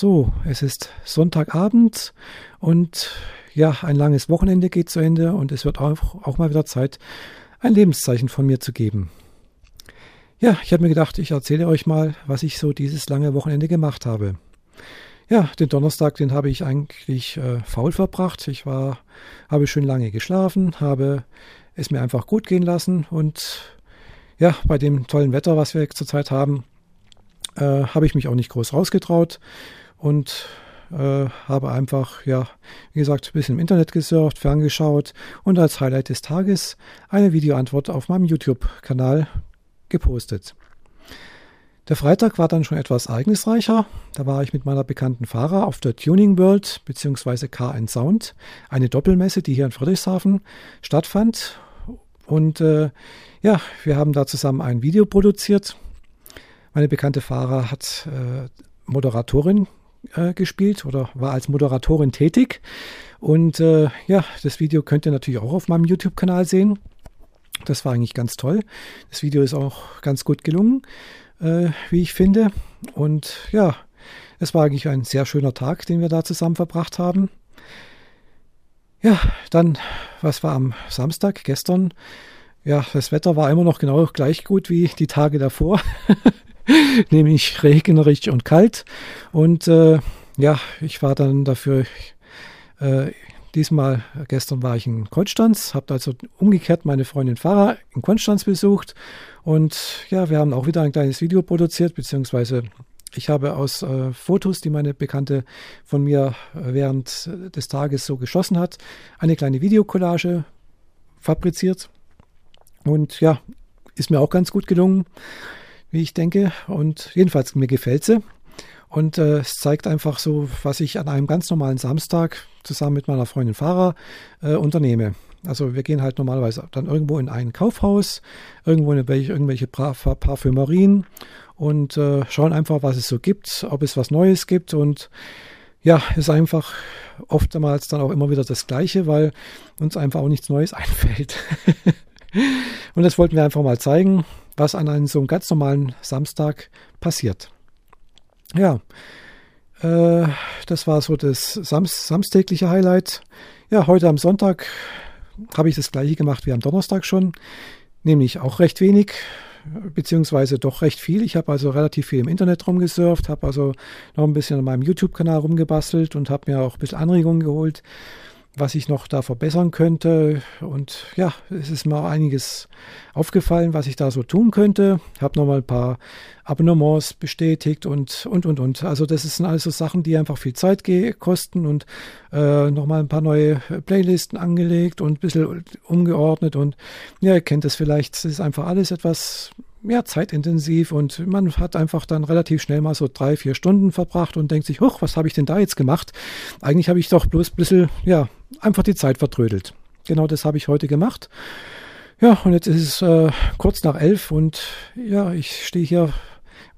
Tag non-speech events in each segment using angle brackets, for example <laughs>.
So, es ist Sonntagabend und ja, ein langes Wochenende geht zu Ende und es wird auch, auch mal wieder Zeit, ein Lebenszeichen von mir zu geben. Ja, ich habe mir gedacht, ich erzähle euch mal, was ich so dieses lange Wochenende gemacht habe. Ja, den Donnerstag, den habe ich eigentlich äh, faul verbracht. Ich war, habe schön lange geschlafen, habe es mir einfach gut gehen lassen und ja, bei dem tollen Wetter, was wir zurzeit haben, äh, habe ich mich auch nicht groß rausgetraut und äh, habe einfach, ja, wie gesagt, ein bisschen im Internet gesurft, ferngeschaut und als Highlight des Tages eine Videoantwort auf meinem YouTube-Kanal gepostet. Der Freitag war dann schon etwas ereignisreicher. Da war ich mit meiner bekannten Fahrer auf der Tuning World bzw. KN Sound, eine Doppelmesse, die hier in Friedrichshafen stattfand. Und äh, ja, wir haben da zusammen ein Video produziert. Meine bekannte Fahrer hat äh, Moderatorin äh, gespielt oder war als Moderatorin tätig. Und äh, ja, das Video könnt ihr natürlich auch auf meinem YouTube-Kanal sehen. Das war eigentlich ganz toll. Das Video ist auch ganz gut gelungen, äh, wie ich finde. Und ja, es war eigentlich ein sehr schöner Tag, den wir da zusammen verbracht haben. Ja, dann, was war am Samstag, gestern? Ja, das Wetter war immer noch genau gleich gut wie die Tage davor. <laughs> <laughs> nämlich regnerisch und kalt. Und äh, ja, ich war dann dafür, äh, diesmal, gestern war ich in Konstanz, habe also umgekehrt meine Freundin Farah in Konstanz besucht. Und ja, wir haben auch wieder ein kleines Video produziert, beziehungsweise ich habe aus äh, Fotos, die meine Bekannte von mir während des Tages so geschossen hat, eine kleine Videokollage fabriziert. Und ja, ist mir auch ganz gut gelungen wie ich denke. Und jedenfalls, mir gefällt sie. Und äh, es zeigt einfach so, was ich an einem ganz normalen Samstag zusammen mit meiner Freundin Fahrer äh, unternehme. Also wir gehen halt normalerweise dann irgendwo in ein Kaufhaus, irgendwo in irgendwelche, irgendwelche Parfümerien und äh, schauen einfach, was es so gibt, ob es was Neues gibt. Und ja, ist einfach oftmals dann auch immer wieder das Gleiche, weil uns einfach auch nichts Neues <laughs> einfällt. und das wollten wir einfach mal zeigen was an einem so einem ganz normalen Samstag passiert. Ja, äh, das war so das Samst samstägliche Highlight. Ja, heute am Sonntag habe ich das gleiche gemacht wie am Donnerstag schon, nämlich auch recht wenig, beziehungsweise doch recht viel. Ich habe also relativ viel im Internet rumgesurft, habe also noch ein bisschen an meinem YouTube-Kanal rumgebastelt und habe mir auch ein bisschen Anregungen geholt was ich noch da verbessern könnte. Und ja, es ist mir einiges aufgefallen, was ich da so tun könnte. Ich habe nochmal ein paar Abonnements bestätigt und, und, und, und. Also das sind alles so Sachen, die einfach viel Zeit kosten und äh, nochmal ein paar neue Playlisten angelegt und ein bisschen umgeordnet. Und ja, ihr kennt es vielleicht, es ist einfach alles etwas ja, zeitintensiv und man hat einfach dann relativ schnell mal so drei, vier Stunden verbracht und denkt sich, huch, was habe ich denn da jetzt gemacht? Eigentlich habe ich doch bloß ein bisschen, ja, einfach die Zeit vertrödelt. Genau das habe ich heute gemacht. Ja, und jetzt ist es äh, kurz nach elf und ja, ich stehe hier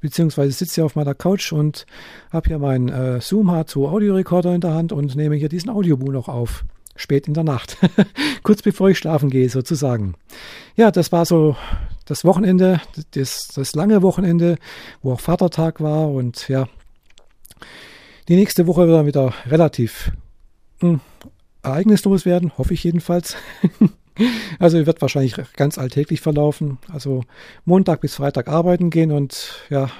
beziehungsweise sitze hier auf meiner Couch und habe hier meinen äh, Zoom H2 Audiorekorder in der Hand und nehme hier diesen Audiobook noch auf spät in der Nacht, <laughs> kurz bevor ich schlafen gehe sozusagen. Ja, das war so das Wochenende, das, das lange Wochenende, wo auch Vatertag war und ja, die nächste Woche wird dann wieder relativ mh, hm, ereignislos werden, hoffe ich jedenfalls. <laughs> also wird wahrscheinlich ganz alltäglich verlaufen. Also Montag bis Freitag arbeiten gehen und ja,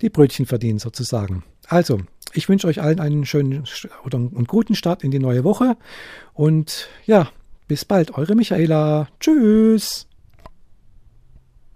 die Brötchen verdienen sozusagen. Also, ich wünsche euch allen einen schönen oder einen guten Start in die neue Woche. Und ja, bis bald, eure Michaela. Tschüss.